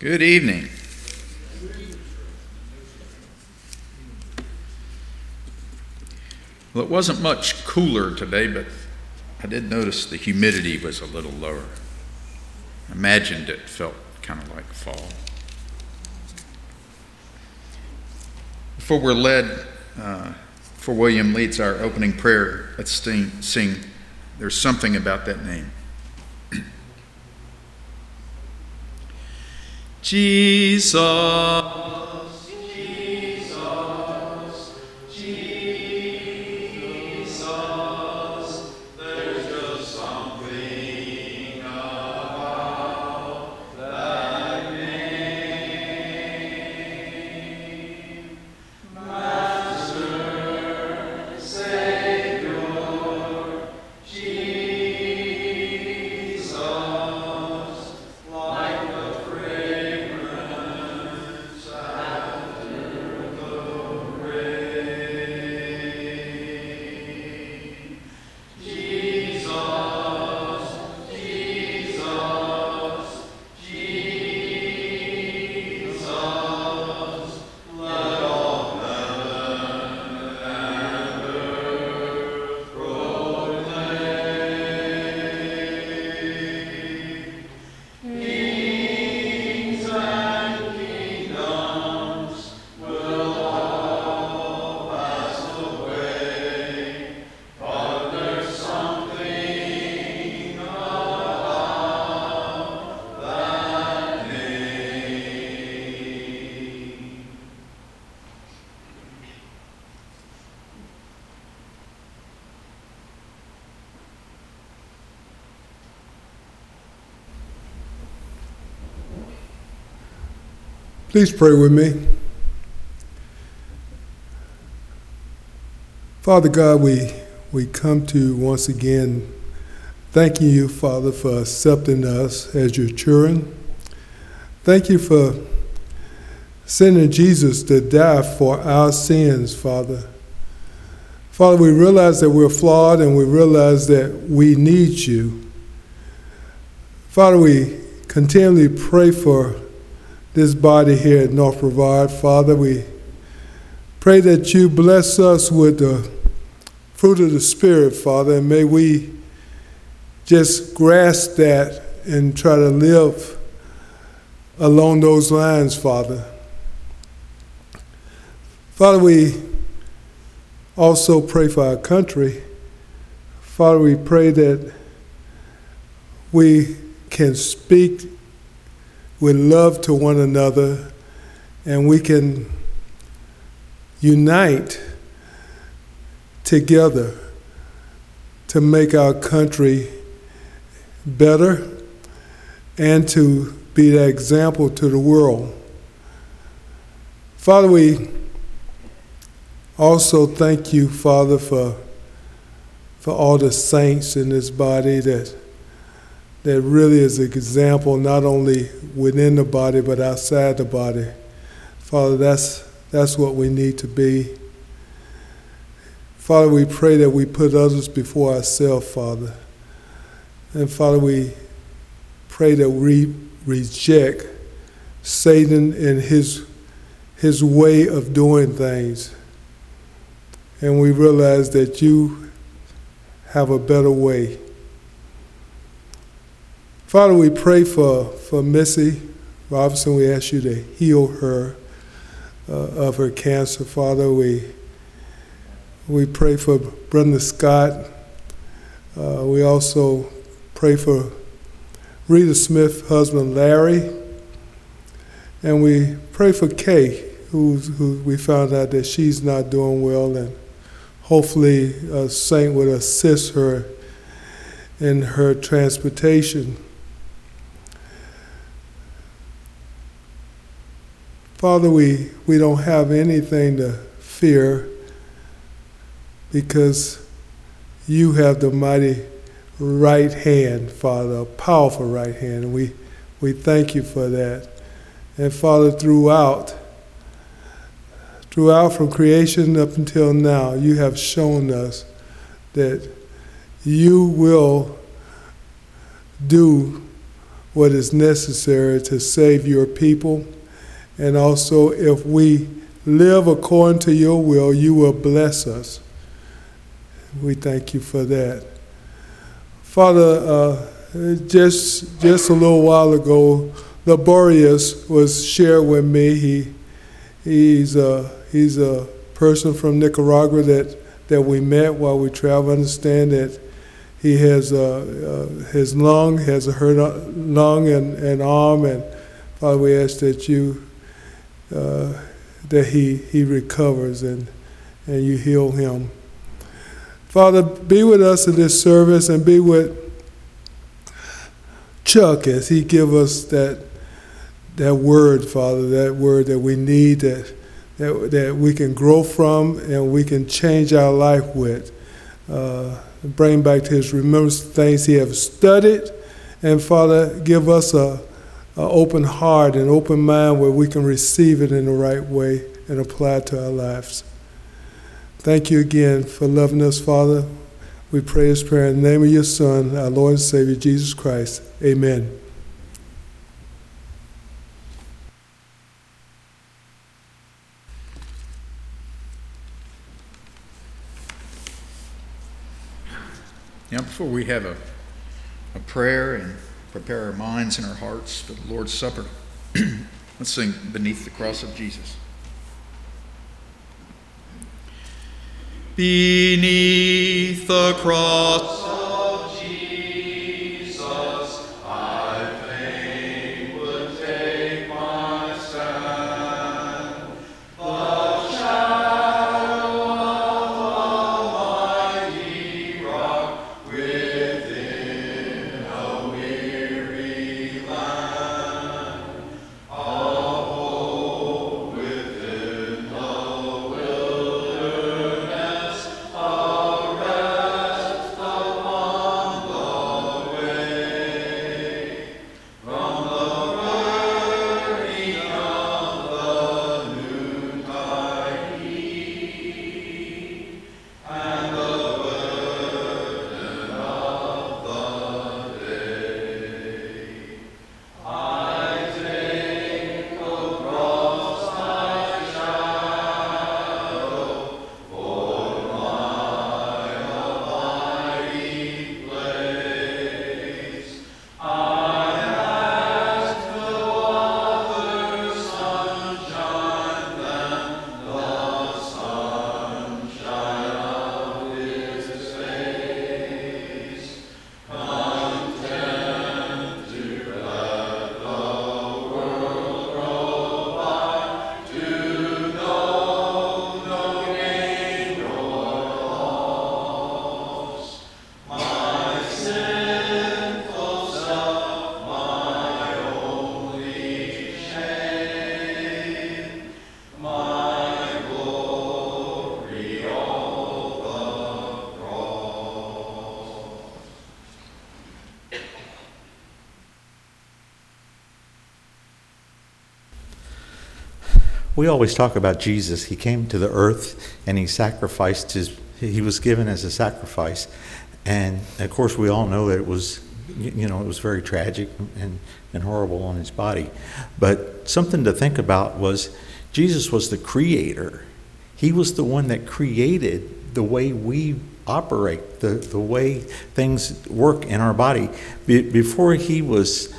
Good evening. Well, it wasn't much cooler today, but I did notice the humidity was a little lower. I imagined it felt kind of like fall. Before we're led, uh, before William leads our opening prayer, let's sing, sing There's Something About That Name. Jesus. Please pray with me. Father God, we, we come to once again thanking you, Father, for accepting us as your children. Thank you for sending Jesus to die for our sins, Father. Father, we realize that we're flawed and we realize that we need you. Father, we continually pray for this body here at North Brevard. Father, we pray that you bless us with the fruit of the Spirit, Father, and may we just grasp that and try to live along those lines, Father. Father, we also pray for our country. Father, we pray that we can speak with love to one another and we can unite together to make our country better and to be the example to the world. Father, we also thank you, Father, for, for all the saints in this body that that really is an example not only within the body but outside the body. Father, that's, that's what we need to be. Father, we pray that we put others before ourselves, Father. And Father, we pray that we reject Satan and his, his way of doing things. And we realize that you have a better way. Father, we pray for, for Missy Robinson. We ask you to heal her uh, of her cancer. Father, we, we pray for Brenda Scott. Uh, we also pray for Rita Smith, husband Larry. And we pray for Kay, who, who we found out that she's not doing well, and hopefully a saint would assist her in her transportation. Father, we, we don't have anything to fear because you have the mighty right hand, Father, a powerful right hand. And we, we thank you for that. And Father, throughout, throughout from creation up until now, you have shown us that you will do what is necessary to save your people. And also, if we live according to your will, you will bless us. We thank you for that. Father, uh, just, just a little while ago, Laborious was shared with me. He, he's, a, he's a person from Nicaragua that, that we met while we traveled. Understand that he has uh, uh, his lung, has a hurt lung and, and arm, and Father, we ask that you uh, that he he recovers and and you heal him. Father, be with us in this service and be with Chuck as he give us that that word, Father, that word that we need that that, that we can grow from and we can change our life with. Uh, bring back to his remembrance things he have studied, and Father, give us a, a open heart and open mind where we can receive it in the right way and apply it to our lives. Thank you again for loving us, Father. We pray this prayer in the name of your Son, our Lord and Savior, Jesus Christ. Amen. Now, before we have a, a prayer and prepare our minds and our hearts for the Lord's Supper, let's sing Beneath the Cross of Jesus. Beneath the cross we always talk about Jesus. He came to the earth and he sacrificed his, he was given as a sacrifice. And of course, we all know that it was, you know, it was very tragic and, and horrible on his body. But something to think about was Jesus was the creator. He was the one that created the way we operate, the, the way things work in our body. Be, before he was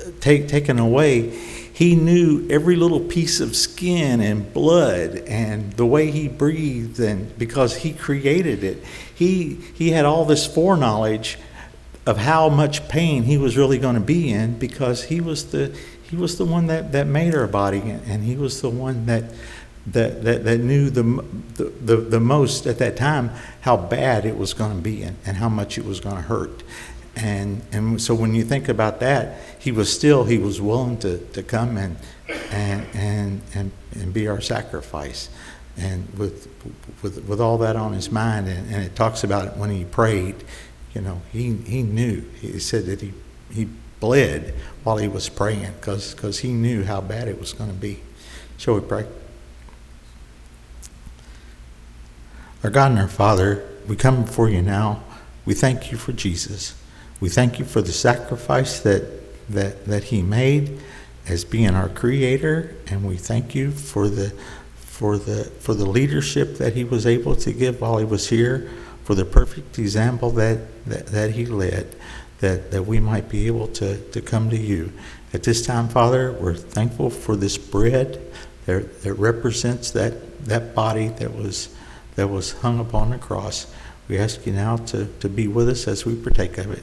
uh, take, taken away, he knew every little piece of skin and blood and the way he breathed, and because he created it, he, he had all this foreknowledge of how much pain he was really going to be in because he was the he was the one that, that made our body and he was the one that that, that, that knew the, the, the, most at that time how bad it was going to be and, and how much it was going to hurt and and so when you think about that, he was still he was willing to, to come and and and and, and be our sacrifice, and with with with all that on his mind, and, and it talks about it when he prayed, you know, he he knew he said that he he bled while he was praying because he knew how bad it was going to be. Shall we pray? Our God and our Father, we come before you now. We thank you for Jesus. We thank you for the sacrifice that, that, that He made as being our Creator, and we thank you for the for the for the leadership that He was able to give while He was here, for the perfect example that that, that He led, that, that we might be able to, to come to you. At this time, Father, we're thankful for this bread that, that represents that, that body that was that was hung upon the cross. We ask you now to, to be with us as we partake of it.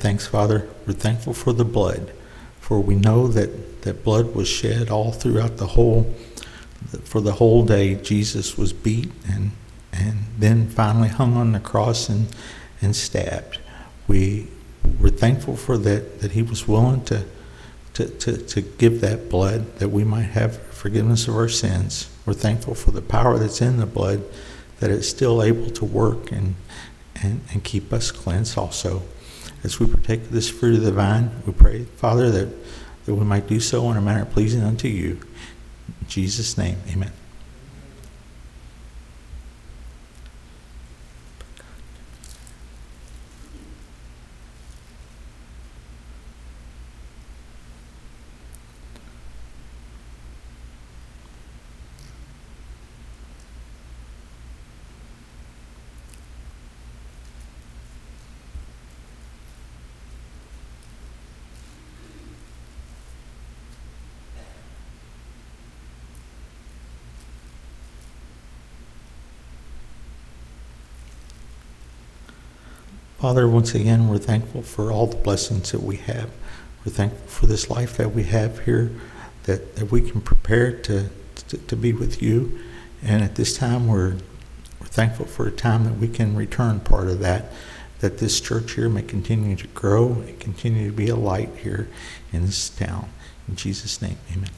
Thanks, Father, we're thankful for the blood, for we know that, that blood was shed all throughout the whole, for the whole day. Jesus was beat and, and then finally hung on the cross and, and stabbed. We, we're thankful for that, that he was willing to, to, to, to give that blood that we might have forgiveness of our sins. We're thankful for the power that's in the blood, that it's still able to work and, and, and keep us cleansed also. As we partake of this fruit of the vine, we pray, Father, that, that we might do so in a manner pleasing unto you. In Jesus' name, amen. Father, once again, we're thankful for all the blessings that we have. We're thankful for this life that we have here, that, that we can prepare to, to, to be with you. And at this time, we're, we're thankful for a time that we can return part of that, that this church here may continue to grow and continue to be a light here in this town. In Jesus' name, amen.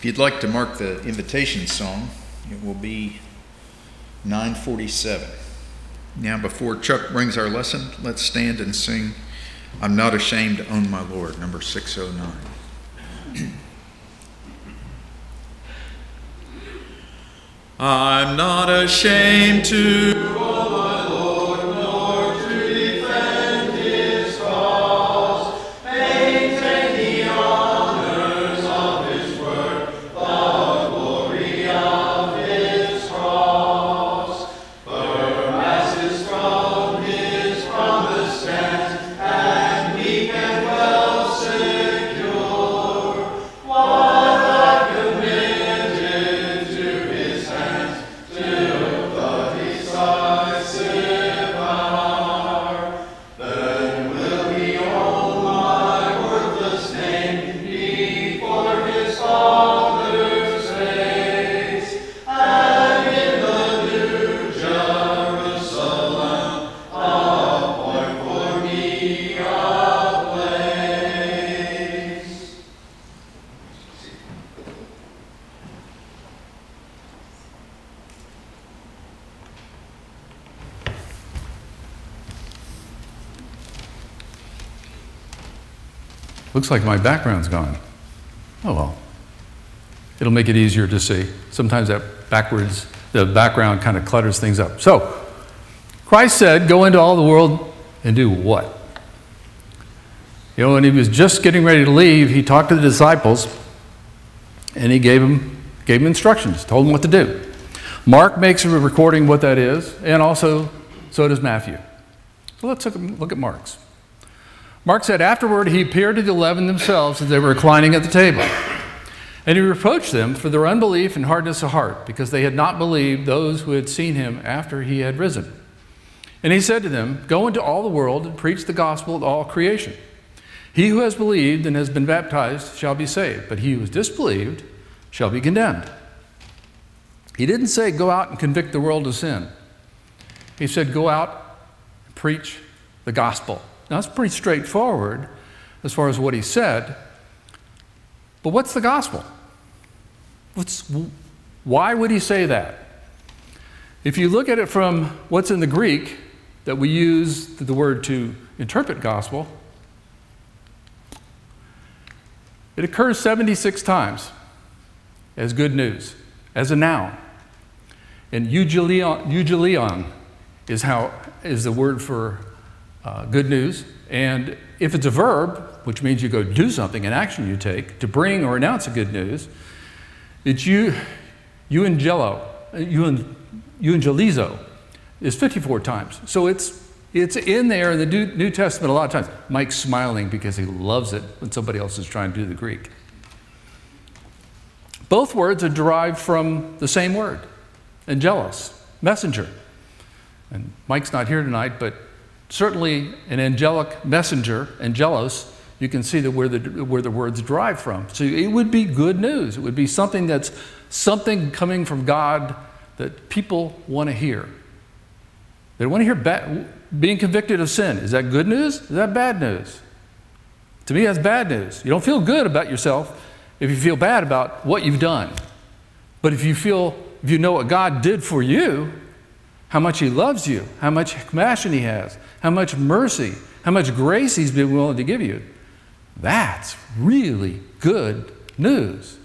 If you'd like to mark the invitation song, it will be 947. Now, before Chuck brings our lesson, let's stand and sing I'm Not Ashamed to Own My Lord, number 609. I'm not ashamed to Looks like my background's gone. Oh well. It'll make it easier to see. Sometimes that backwards, the background kind of clutters things up. So, Christ said, Go into all the world and do what? You know, when he was just getting ready to leave, he talked to the disciples and he gave them, gave them instructions, told them what to do. Mark makes a recording what that is, and also so does Matthew. So let's look at, look at Mark's. Mark said, Afterward, he appeared to the eleven themselves as they were reclining at the table. And he reproached them for their unbelief and hardness of heart, because they had not believed those who had seen him after he had risen. And he said to them, Go into all the world and preach the gospel to all creation. He who has believed and has been baptized shall be saved, but he who has disbelieved shall be condemned. He didn't say, Go out and convict the world of sin. He said, Go out and preach the gospel. Now, that's pretty straightforward as far as what he said. But what's the gospel? What's, why would he say that? If you look at it from what's in the Greek that we use the word to interpret gospel, it occurs 76 times as good news, as a noun. And euangelion, euangelion is, how, is the word for uh, good news. And if it's a verb, which means you go do something, an action you take to bring or announce a good news, it's you, you angelo, you and euangelo, euangelizo is 54 times. So it's, it's in there in the New Testament a lot of times. Mike's smiling because he loves it when somebody else is trying to do the Greek. Both words are derived from the same word, angelos, messenger. And Mike's not here tonight, but certainly an angelic messenger, angelos, you can see that where the, where the words derive from. So it would be good news. It would be something that's something coming from God that people want to hear. They want to hear ba- being convicted of sin. Is that good news? Is that bad news? To me, that's bad news. You don't feel good about yourself if you feel bad about what you've done. But if you feel, if you know what God did for you, how much He loves you, how much compassion He has, how much mercy, how much grace He's been willing to give you, that's really good news.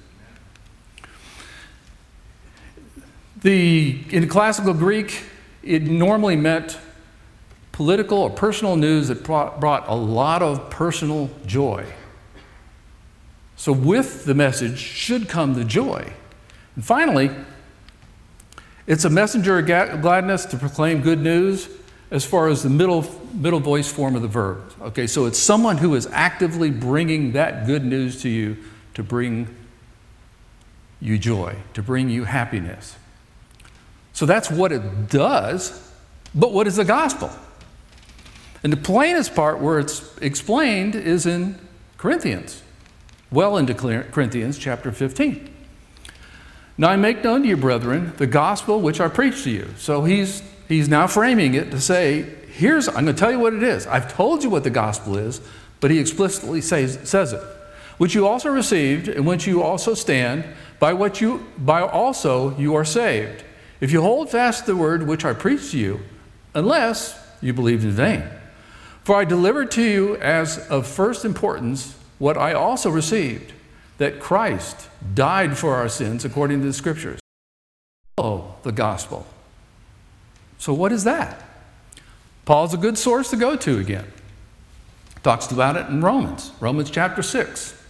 The, in classical Greek, it normally meant political or personal news that brought, brought a lot of personal joy. So, with the message should come the joy. And finally, it's a messenger of gladness to proclaim good news as far as the middle, middle voice form of the verb. Okay, so it's someone who is actively bringing that good news to you to bring you joy, to bring you happiness. So that's what it does, but what is the gospel? And the plainest part where it's explained is in Corinthians, well into Corinthians chapter 15. Now I make known to you, brethren, the gospel which I preach to you. So he's he's now framing it to say, here's, I'm going to tell you what it is. I've told you what the gospel is, but he explicitly says, says it. Which you also received, and which you also stand, by what you, by also you are saved. If you hold fast the word which I preached to you, unless you believed in vain. For I delivered to you as of first importance what I also received, that Christ died for our sins according to the scriptures. Oh, the gospel. So, what is that? Paul's a good source to go to again. Talks about it in Romans, Romans chapter 6.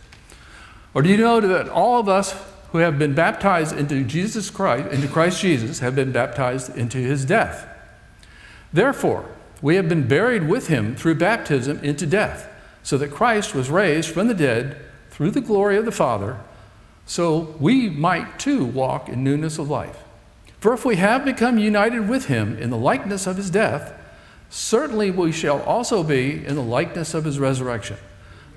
Or do you know that all of us who have been baptized into Jesus Christ, into Christ Jesus, have been baptized into his death? Therefore, we have been buried with him through baptism into death, so that Christ was raised from the dead through the glory of the Father, so we might too walk in newness of life. For if we have become united with him in the likeness of his death, certainly we shall also be in the likeness of his resurrection.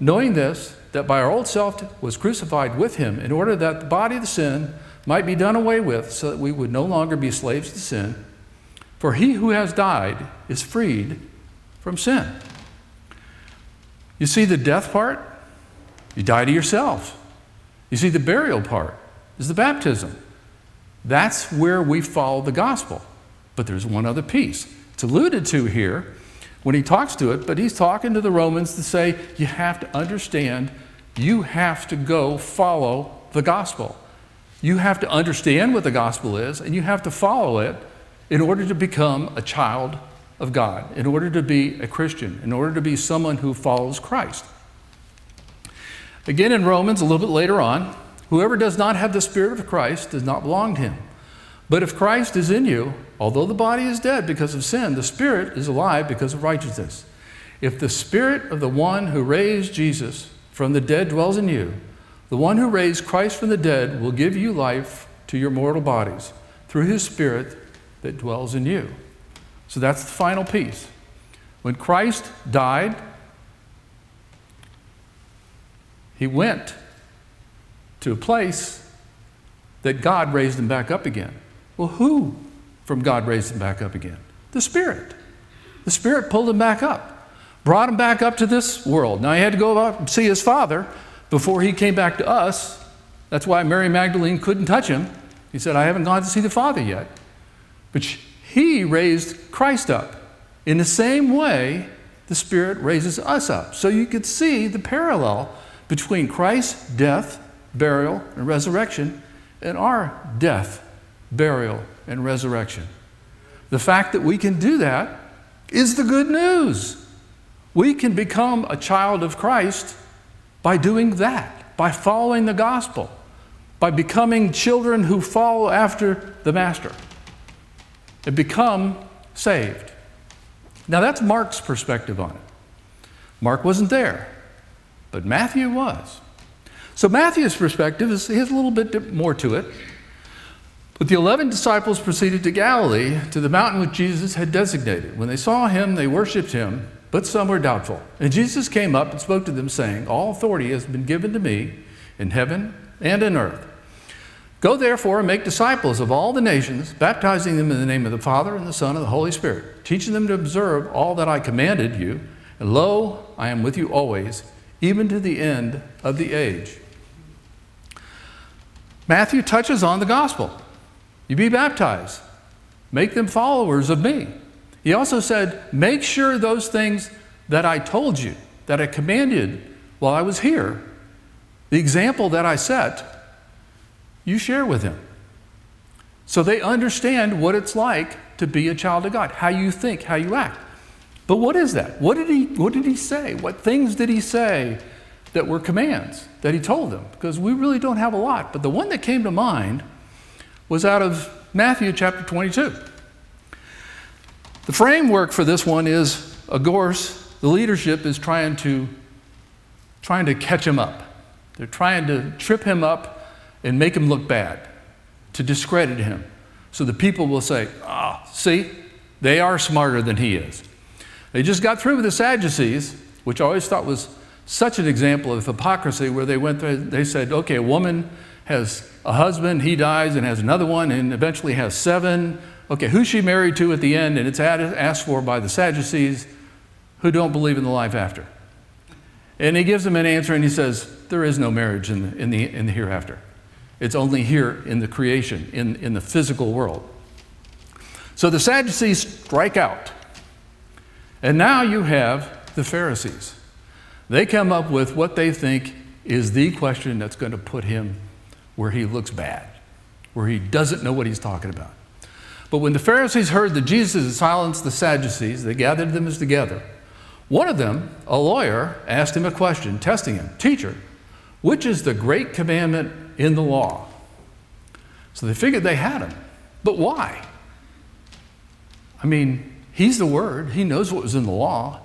Knowing this, that by our old self was crucified with him, in order that the body of sin might be done away with, so that we would no longer be slaves to sin. For he who has died is freed from sin. You see the death part? You die to yourself. You see the burial part is the baptism. That's where we follow the gospel. But there's one other piece. It's alluded to here when he talks to it, but he's talking to the Romans to say, you have to understand, you have to go follow the gospel. You have to understand what the gospel is, and you have to follow it in order to become a child of God, in order to be a Christian, in order to be someone who follows Christ. Again, in Romans, a little bit later on, Whoever does not have the Spirit of Christ does not belong to him. But if Christ is in you, although the body is dead because of sin, the Spirit is alive because of righteousness. If the Spirit of the one who raised Jesus from the dead dwells in you, The one who raised Christ from the dead will give you life to your mortal bodies through his Spirit that dwells in you. So that's the final piece. When Christ died, he went to a place that God raised him back up again. Well, who from God raised him back up again? The Spirit. The Spirit pulled him back up, brought him back up to this world. Now he had to go out and see his Father before he came back to us. That's why Mary Magdalene couldn't touch him. He said, I haven't gone to see the Father yet. But he raised Christ up. In the same way, the Spirit raises us up. So you could see the parallel between Christ's death, burial, and resurrection and our death, burial, and resurrection. The fact that we can do that is the good news. We can become a child of Christ by doing that, by following the gospel, by becoming children who follow after the Master and become saved. Now, that's Mark's perspective on it. Mark wasn't there, but Matthew was. So, Matthew's perspective is, a little bit more to it. But the eleven disciples proceeded to Galilee, to the mountain which Jesus had designated. When they saw him, they worshiped him, but some were doubtful. And Jesus came up and spoke to them, saying, All authority has been given to me in heaven and in earth. Go therefore and make disciples of all the nations, baptizing them in the name of the Father and the Son and the Holy Spirit, teaching them to observe all that I commanded you. And lo, I am with you always, even to the end of the age. Matthew touches on the gospel. You be baptized, make them followers of me. He also said, Make sure those things that I told you, that I commanded while I was here, the example that I set, you share with them. So they understand what it's like to be a child of God, how you think, how you act. But what is that? What did he, what did he say? What things did he say that were commands that he told them? Because we really don't have a lot. But the one that came to mind was out of Matthew chapter 22. The framework for this one is, of course, the leadership is trying to, trying to catch him up. They're trying to trip him up and make him look bad, to discredit him. So the people will say, ah, oh, see, they are smarter than he is. They just got through with the Sadducees, which I always thought was such an example of hypocrisy, where they went through, they said, okay, a woman has a husband, he dies and has another one, and eventually has seven. Okay, who's she married to at the end? And it's asked for by the Sadducees who don't believe in the life after. And he gives them an answer and he says, There is no marriage in the, in the, in the hereafter. It's only here in the creation, in, in the physical world. So the Sadducees strike out. And now you have the Pharisees. They come up with what they think is the question that's going to put him where he looks bad, where he doesn't know what he's talking about. But when the Pharisees heard that Jesus had silenced the Sadducees, they gathered them as together. One of them, a lawyer, asked him a question, testing him Teacher, which is the great commandment in the law? So they figured they had him. But why? I mean, he's the Word, he knows what was in the law,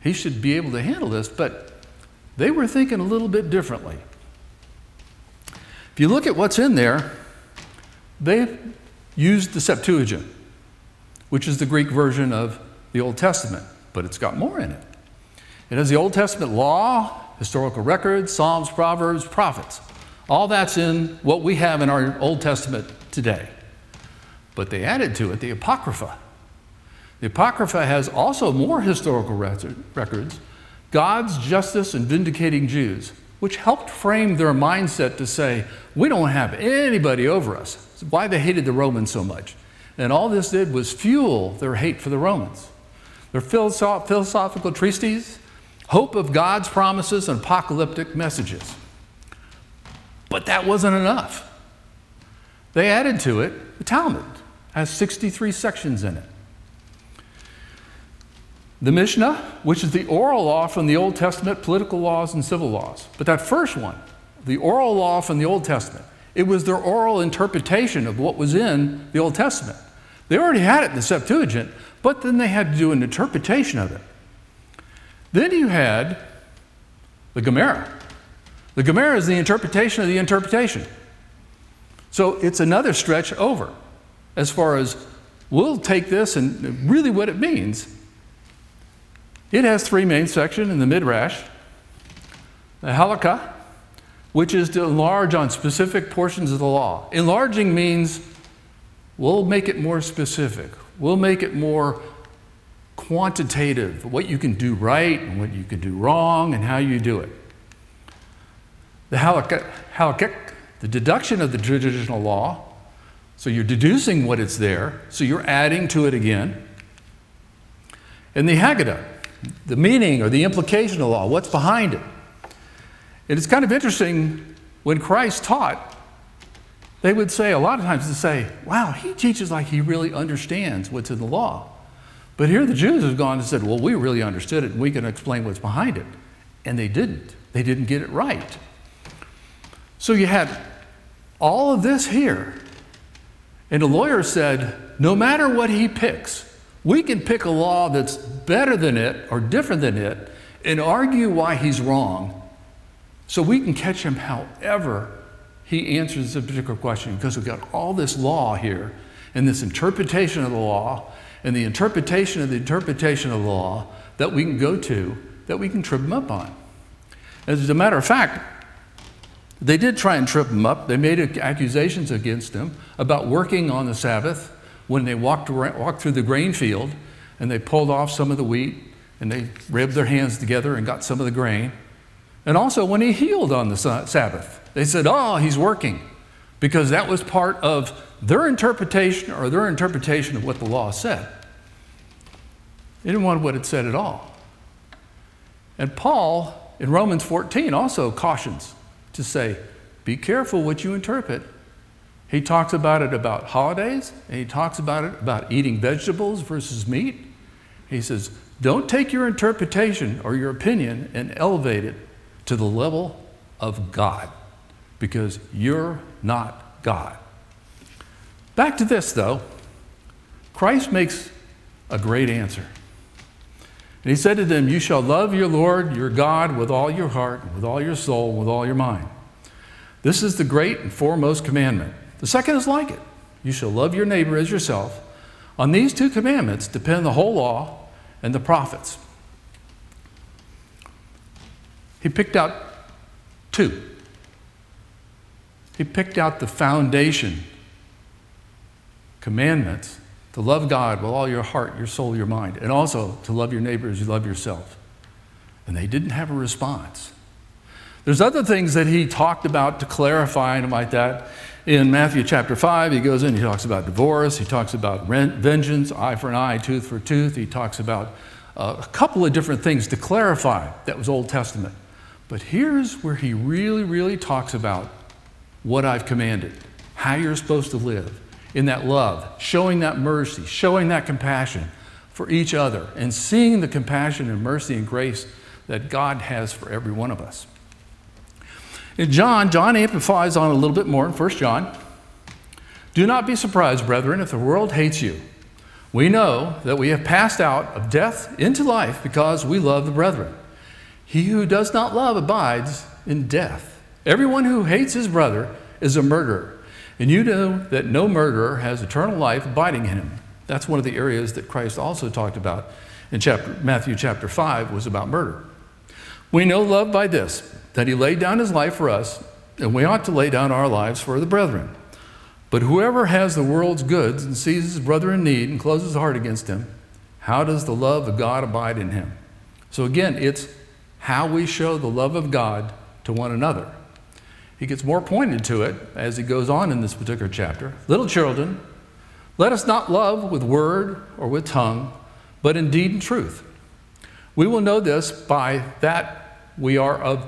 he should be able to handle this, but they were thinking a little bit differently. If you look at what's in there, they've used the Septuagint, which is the Greek version of the Old Testament, but it's got more in it. It has the Old Testament law, historical records, Psalms, Proverbs, prophets. All that's in what we have in our Old Testament today. But they added to it the Apocrypha. The Apocrypha has also more historical records, God's justice in vindicating Jews, which helped frame their mindset to say, we don't have anybody over us. It's why they hated the Romans so much. And all this did was fuel their hate for the Romans. Their philosophical treatises, hope of God's promises, and apocalyptic messages. But that wasn't enough. They added to it the Talmud, has 63 sections in it. The Mishnah, which is the oral law from the Old Testament, political laws and civil laws. But that first one, the oral law from the Old Testament, it was their oral interpretation of what was in the Old Testament. They already had it in the Septuagint, but then they had to do an interpretation of it. Then you had the Gemara, The Gemara is the interpretation of the interpretation. So it's another stretch over as far as we'll take this and really what it means. It has three main sections in the Midrash. The Halakha, which is to enlarge on specific portions of the law. Enlarging means we'll make it more specific. We'll make it more quantitative, what you can do right and what you can do wrong and how you do it. The halakhic, the deduction of the traditional law, so you're deducing what it's there, so you're adding to it again. And the Haggadah, the meaning or the implication of the law, what's behind it. And it's kind of interesting when Christ taught, they would say, a lot of times, they say, wow, he teaches like he really understands what's in the law. But here the Jews have gone and said, well, we really understood it and we can explain what's behind it. And they didn't. They didn't get it right. So you had all of this here. And the lawyer said, no matter what he picks, we can pick a law that's better than it or different than it and argue why he's wrong so we can catch him however he answers a particular question because we've got all this law here and this interpretation of the law and the interpretation of the interpretation of the law that we can go to that we can trip him up on. As a matter of fact, they did try and trip him up. They made accusations against him about working on the Sabbath when they walked, walked through the grain field and they pulled off some of the wheat and they rubbed their hands together and got some of the grain. And also when he healed on the Sabbath, they said, oh, he's working because that was part of their interpretation or their interpretation of what the law said. They didn't want what it said at all. And Paul in Romans 14 also cautions to say, be careful what you interpret. He talks about it about holidays, and he talks about it about eating vegetables versus meat. He says, don't take your interpretation or your opinion and elevate it to the level of God, because you're not God. Back to this, though. Christ makes a great answer. And he said to them, You shall love your Lord your God with all your heart, with all your soul, with all your mind. This is the great and foremost commandment. The second is like it you shall love your neighbor as yourself. On these two commandments depend the whole law and the prophets. He picked out two. He picked out the foundation commandments to love God with all your heart, your soul, your mind, and also to love your neighbor as you love yourself. And they didn't have a response. There's other things that he talked about to clarify and like that. In Matthew chapter 5, he goes in, he talks about divorce, he talks about rent, vengeance, eye for an eye, tooth for tooth. He talks about uh, a couple of different things to clarify that was Old Testament. But here's where he really, really talks about what I've commanded, how you're supposed to live in that love, showing that mercy, showing that compassion for each other, and seeing the compassion and mercy and grace that God has for every one of us. John, John amplifies on a little bit more in 1 John. Do not be surprised, brethren, if the world hates you. We know that we have passed out of death into life because we love the brethren. He who does not love abides in death. Everyone who hates his brother is a murderer. And you know that no murderer has eternal life abiding in him. That's one of the areas that Christ also talked about in chapter, Matthew chapter 5 was about murder. We know love by this, that he laid down his life for us, and we ought to lay down our lives for the brethren. But whoever has the world's goods and sees his brother in need and closes his heart against him, how does the love of God abide in him? So again, it's how we show the love of God to one another. He gets more pointed to it as he goes on in this particular chapter. Little children, let us not love with word or with tongue, but in deed and truth. We will know this by that we are of,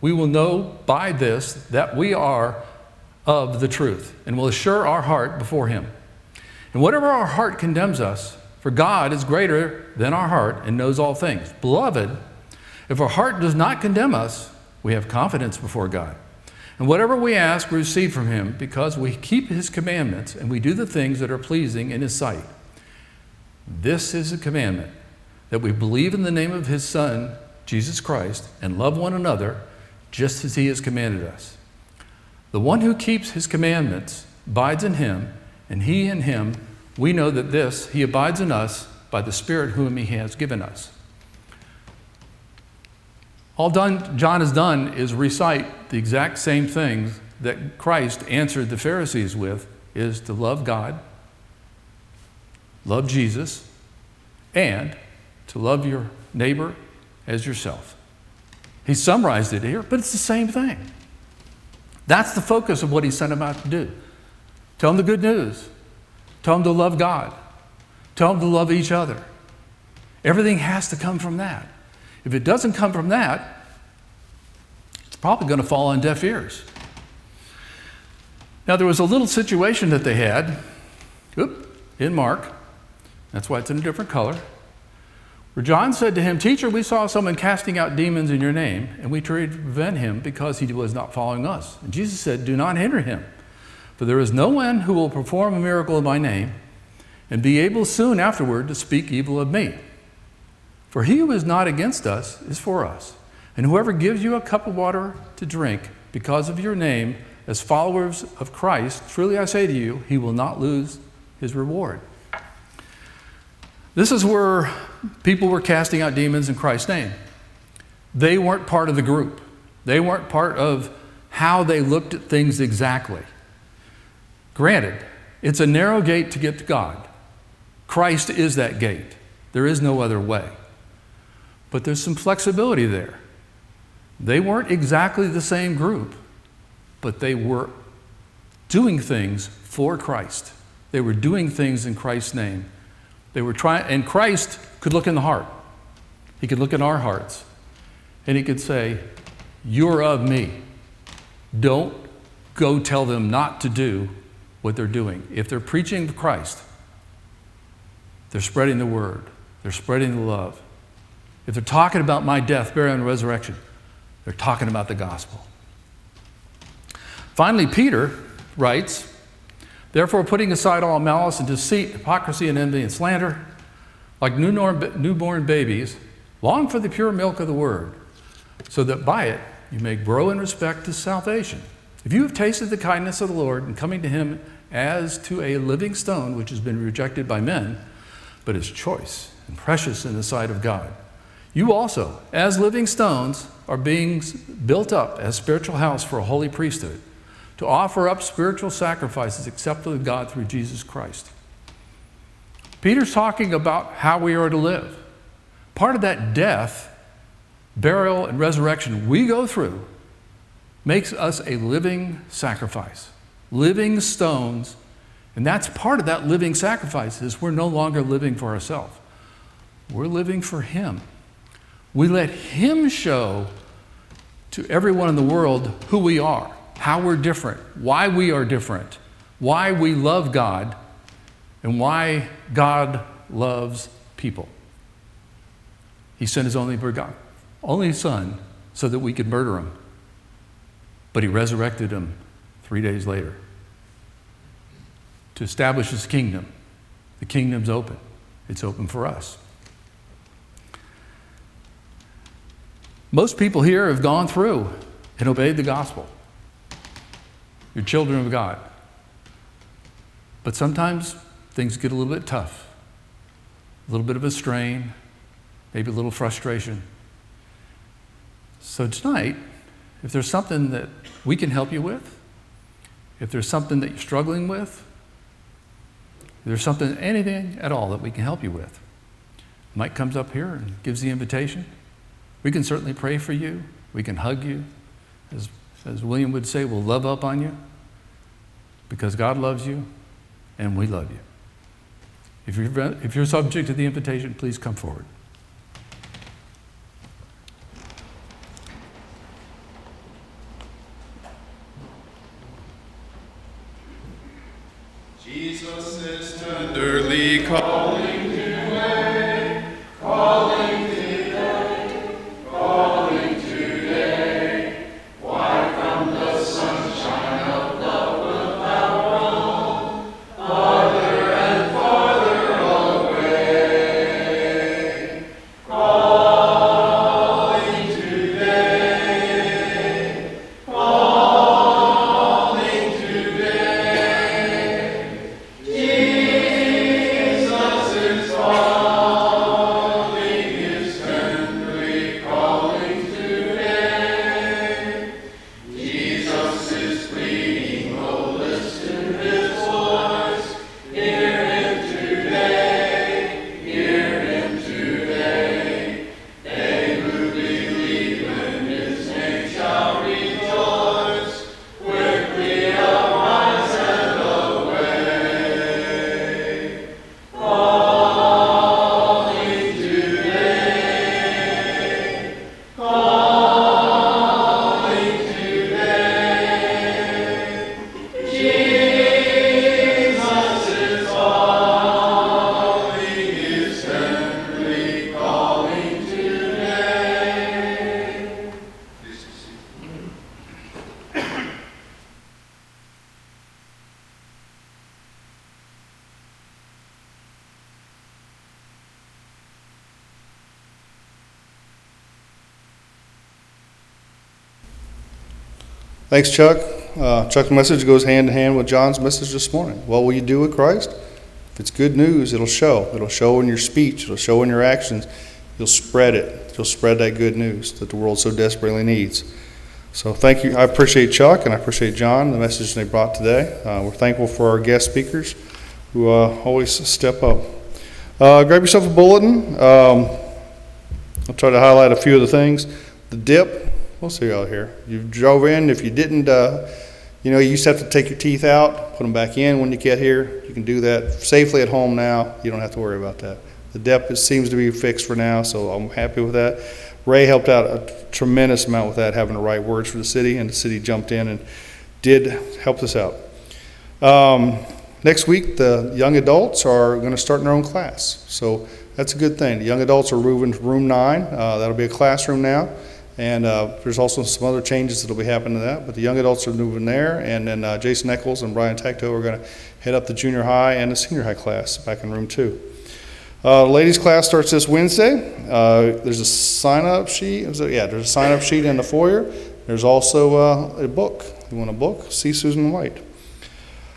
we will know by this that we are of the truth, and will assure our heart before Him. And whatever our heart condemns us, for God is greater than our heart and knows all things. Beloved, if our heart does not condemn us, we have confidence before God. And whatever we ask, we receive from him because we keep his commandments and we do the things that are pleasing in his sight. This is a commandment that we believe in the name of his Son, Jesus Christ, and love one another just as he has commanded us. The one who keeps his commandments abides in him, and he in him. We know that this, he abides in us by the Spirit whom he has given us. All done, John has done is recite the exact same things that Christ answered the Pharisees with is to love God, love Jesus, and to love your neighbor as yourself. He summarized it here, but it's the same thing. That's the focus of what he sent him out to do. Tell them the good news. Tell them to love God. Tell them to love each other. Everything has to come from that. If it doesn't come from that, it's probably going to fall on deaf ears. Now, there was a little situation that they had whoop, in Mark. That's why it's in a different color. John said to him, Teacher, we saw someone casting out demons in your name, and we tried to prevent him because he was not following us. And Jesus said, Do not hinder him, for there is no one who will perform a miracle in my name and be able soon afterward to speak evil of me. For he who is not against us is for us. And whoever gives you a cup of water to drink because of your name, as followers of Christ, truly I say to you, he will not lose his reward. This is where people were casting out demons in Christ's name. They weren't part of the group, they weren't part of how they looked at things exactly. Granted, it's a narrow gate to get to God. Christ is that gate. There is no other way. But there's some flexibility there. They weren't exactly the same group, but they were doing things for Christ. They were doing things in Christ's name. They were trying, and Christ could look in the heart. He could look in our hearts, and he could say, You're of me. Don't go tell them not to do what they're doing. If they're preaching Christ, they're spreading the word, they're spreading the love. If they're talking about my death, burial, and resurrection, they're talking about the gospel. Finally, Peter writes, Therefore, putting aside all malice and deceit, hypocrisy and envy and slander, like newborn babies, long for the pure milk of the word, so that by it you may grow in respect to salvation. If you have tasted the kindness of the Lord and coming to him as to a living stone which has been rejected by men, but is choice and precious in the sight of God, you also, as living stones, are being built up as spiritual house for a holy priesthood to offer up spiritual sacrifices acceptable to God through Jesus Christ. Peter's talking about how we are to live. Part of that death, burial, and resurrection we go through makes us a living sacrifice, living stones. And that's part of that living sacrifice is we're no longer living for ourselves. We're living for him. We let him show to everyone in the world who we are how we're different, why we are different, why we love God, and why God loves people. He sent his only begotten, only son, so that we could murder him. But he resurrected him three days later to establish his kingdom. The kingdom's open, it's open for us. Most people here have gone through and obeyed the gospel. You're children of God. But sometimes things get a little bit tough, a little bit of a strain, maybe a little frustration. So tonight, if there's something that we can help you with, if there's something that you're struggling with, if there's something, anything at all that we can help you with, Mike comes up here and gives the invitation. We can certainly pray for you. We can hug you. As as William would say, we'll love up on you because God loves you and we love you. If you're, if you're subject to the invitation, please come forward. Jesus is tenderly calling. Thanks, Chuck. Uh, Chuck's message goes hand in hand with John's message this morning. What will you do with Christ? If it's good news, it'll show. It'll show in your speech. It'll show in your actions. You'll spread it. You'll spread that good news that the world so desperately needs. So thank you. I appreciate Chuck and I appreciate John, the message they brought today. Uh, we're thankful for our guest speakers who uh, always step up. Uh, grab yourself a bulletin. Um, I'll try to highlight a few of the things. The dip, we'll see y'all here. You drove in. If you didn't, uh, you know, you used to have to take your teeth out, put them back in when you get here. You can do that safely at home now. You don't have to worry about that. The dep is, seems to be fixed for now, so I'm happy with that. Ray helped out a tremendous amount with that, having the right words for the city, and the city jumped in and did help us out. Um, next week, the young adults are going to start in their own class, so that's a good thing. The young adults are moving to room nine. Uh, that'll be a classroom now. And uh, there's also some other changes that'll be happening to that, but the young adults are moving there, and then uh, Jason Eccles and Brian Tecto are going to head up the junior high and the senior high class back in room two. Uh, ladies class starts this Wednesday. Uh, there's a sign up sheet. Yeah, there's a sign up sheet in the foyer. There's also uh, a book. You want a book? See Susan White.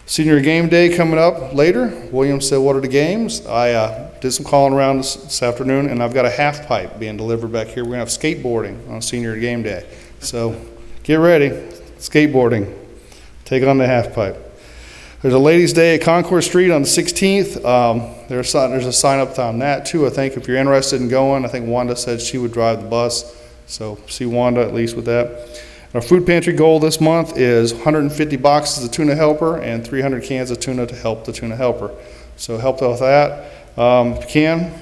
Senior game day coming up later. William said, What are the games? I uh, did some calling around this, this afternoon, and I've got a half pipe being delivered back here. We're going to have skateboarding on senior game day. So get ready. Skateboarding. Take on the half pipe. There's a ladies' day at Concord Street on the 16th. Um, there's, there's a sign up on that too. I think if you're interested in going, I think Wanda said she would drive the bus. So see Wanda at least with that. Our food pantry goal this month is 150 boxes of tuna helper and 300 cans of tuna to help the tuna helper. So help out with that. Um, if you can.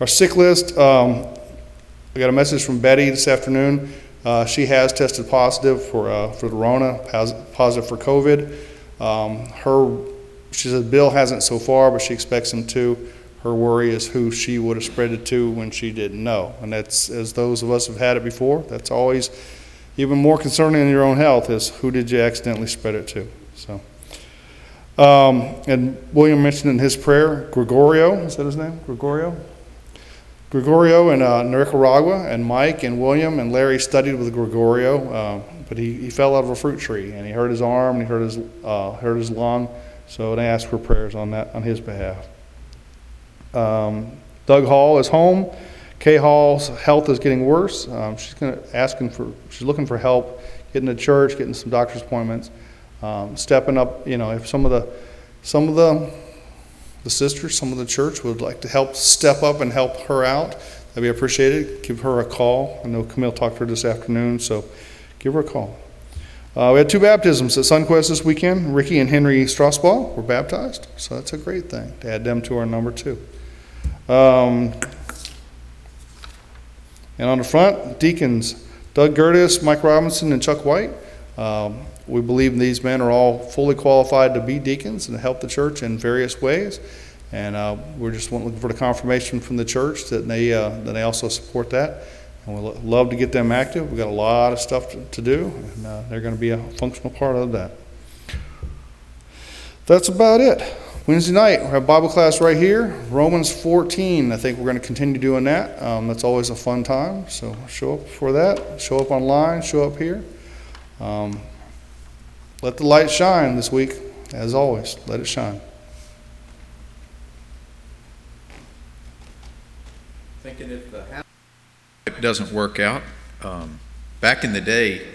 Our sick list, um, I got a message from Betty this afternoon. Uh, she has tested positive for, uh, for the Rona, positive for COVID. Um, her, she said Bill hasn't so far, but she expects him to. Her worry is who she would have spread it to when she didn't know. And that's, as those of us have had it before, that's always even more concerning in your own health is who did you accidentally spread it to? So. Um, and William mentioned in his prayer, Gregorio, is that his name? Gregorio? Gregorio in uh, Nicaragua, and Mike and William and Larry studied with Gregorio, uh, but he, he fell out of a fruit tree and he hurt his arm and he hurt his, uh, hurt his lung. So they asked for prayers on that on his behalf. Um, Doug Hall is home. Kay Hall's health is getting worse. Um, she's gonna, asking for she's looking for help, getting to church, getting some doctor's appointments, um, stepping up. You know, if some of the some of the the sisters, some of the church would like to help step up and help her out, that'd be appreciated. Give her a call. I know Camille talked to her this afternoon, so give her a call. Uh, we had two baptisms at Sunquest this weekend. Ricky and Henry Strasbaugh were baptized, so that's a great thing to add them to our number two. Um, and on the front, deacons Doug Gertis, Mike Robinson, and Chuck White. Um, we believe these men are all fully qualified to be deacons and help the church in various ways. And uh, we're just looking for the confirmation from the church that they, uh, that they also support that. And we'd lo- love to get them active. We've got a lot of stuff to, to do, and uh, they're going to be a functional part of that. That's about it. Wednesday night, we have Bible class right here, Romans 14. I think we're going to continue doing that. Um, that's always a fun time. So show up for that. Show up online. Show up here. Um, let the light shine this week, as always. Let it shine. Thinking if the it doesn't work out, um, back in the day,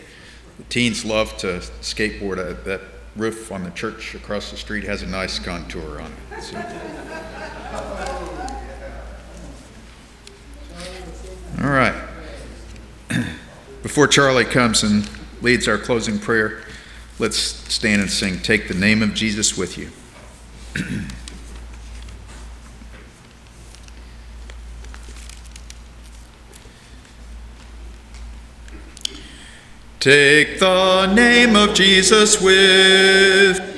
teens loved to skateboard. Uh, That roof on the church across the street has a nice contour on it. so. All right. Before Charlie comes and leads our closing prayer, let's stand and sing, Take the Name of Jesus with you. Take the name of Jesus with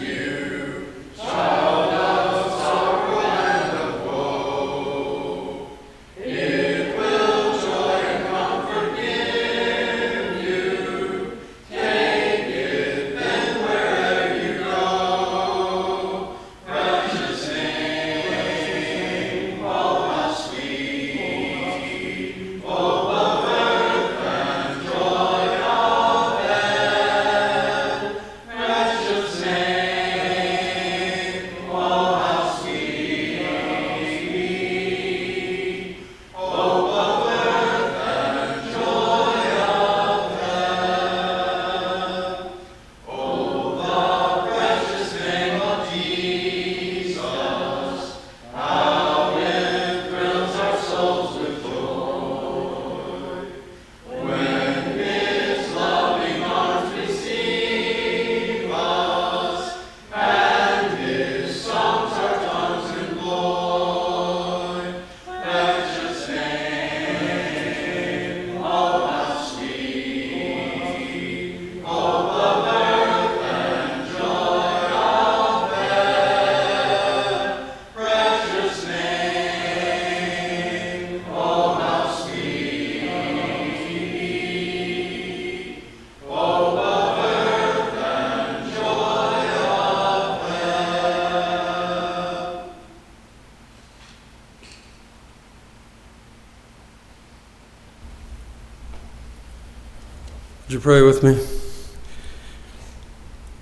you pray with me?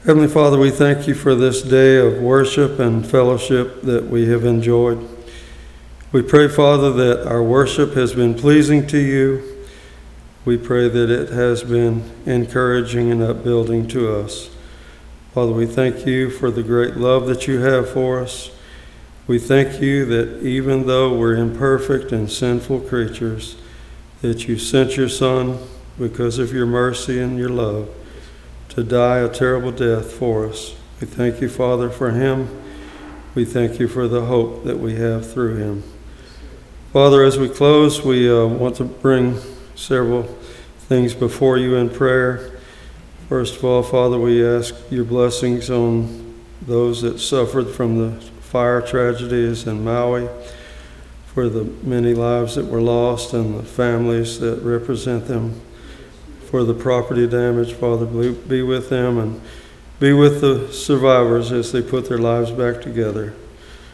Heavenly Father, we thank you for this day of worship and fellowship that we have enjoyed. We pray, Father, that our worship has been pleasing to you. We pray that it has been encouraging and upbuilding to us. Father, we thank you for the great love that you have for us. We thank you that even though we're imperfect and sinful creatures, that you sent your Son because of your mercy and your love to die a terrible death for us. We thank you, Father, for him. We thank you for the hope that we have through him. Father, as we close, we uh, want to bring several things before you in prayer. First of all, Father, we ask your blessings on those that suffered from the fire tragedies in Maui, for the many lives that were lost and the families that represent them, for the property damage. Father, be with them and be with the survivors as they put their lives back together.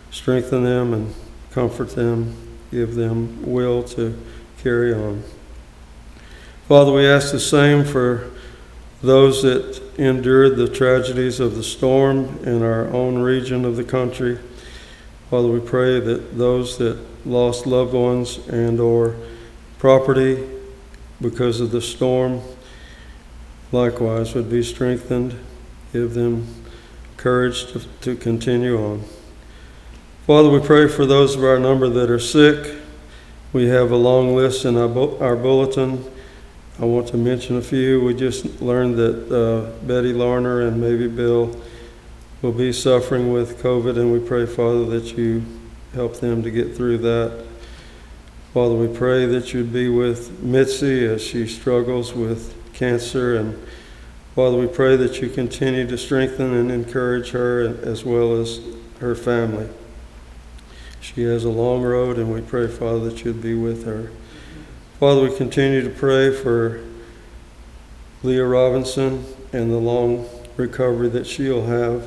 Strengthen them and comfort them, give them will to carry on. Father, we ask the same for those that endured the tragedies of the storm in our own region of the country. Father, we pray that those that lost loved ones and or property because of the storm likewise would be strengthened. Give them courage to, to continue on. Father, we pray for those of our number that are sick. We have a long list in our, bu- our bulletin. I want to mention a few. We just learned that uh, Betty Larner and maybe Bill will be suffering with COVID, and we pray, Father, that you help them to get through that. Father, we pray that you'd be with Mitzi as she struggles with cancer, and Father, we pray that you continue to strengthen and encourage her as well as her family. She has a long road, and we pray, Father, that you'd be with her. Father, we continue to pray for Leah Robinson and the long recovery that she'll have.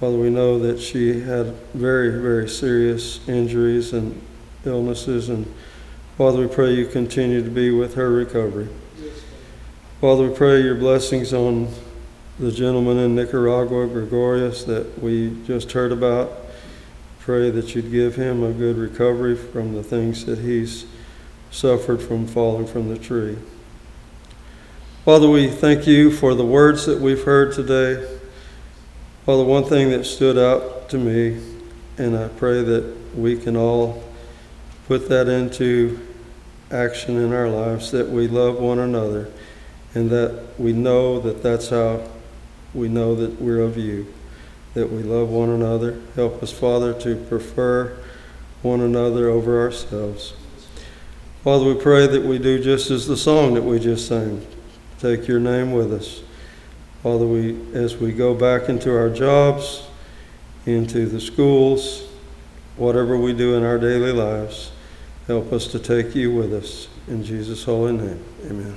Father, we know that she had very, very serious injuries and illnesses, and Father, we pray you continue to be with her recovery. Father, we pray your blessings on the gentleman in Nicaragua, Gregorius, that we just heard about. Pray that you'd give him a good recovery from the things that he's suffered from falling from the tree. Father, we thank you for the words that we've heard today. Father, one thing that stood out to me, and I pray that we can all put that into action in our lives, that we love one another, and that we know that that's how we know that we're of you, that we love one another. Help us, Father, to prefer one another over ourselves. Father, we pray that we do just as the song that we just sang. Take your name with us. Father, we, as we go back into our jobs, into the schools, whatever we do in our daily lives, help us to take you with us. In Jesus' holy name, amen.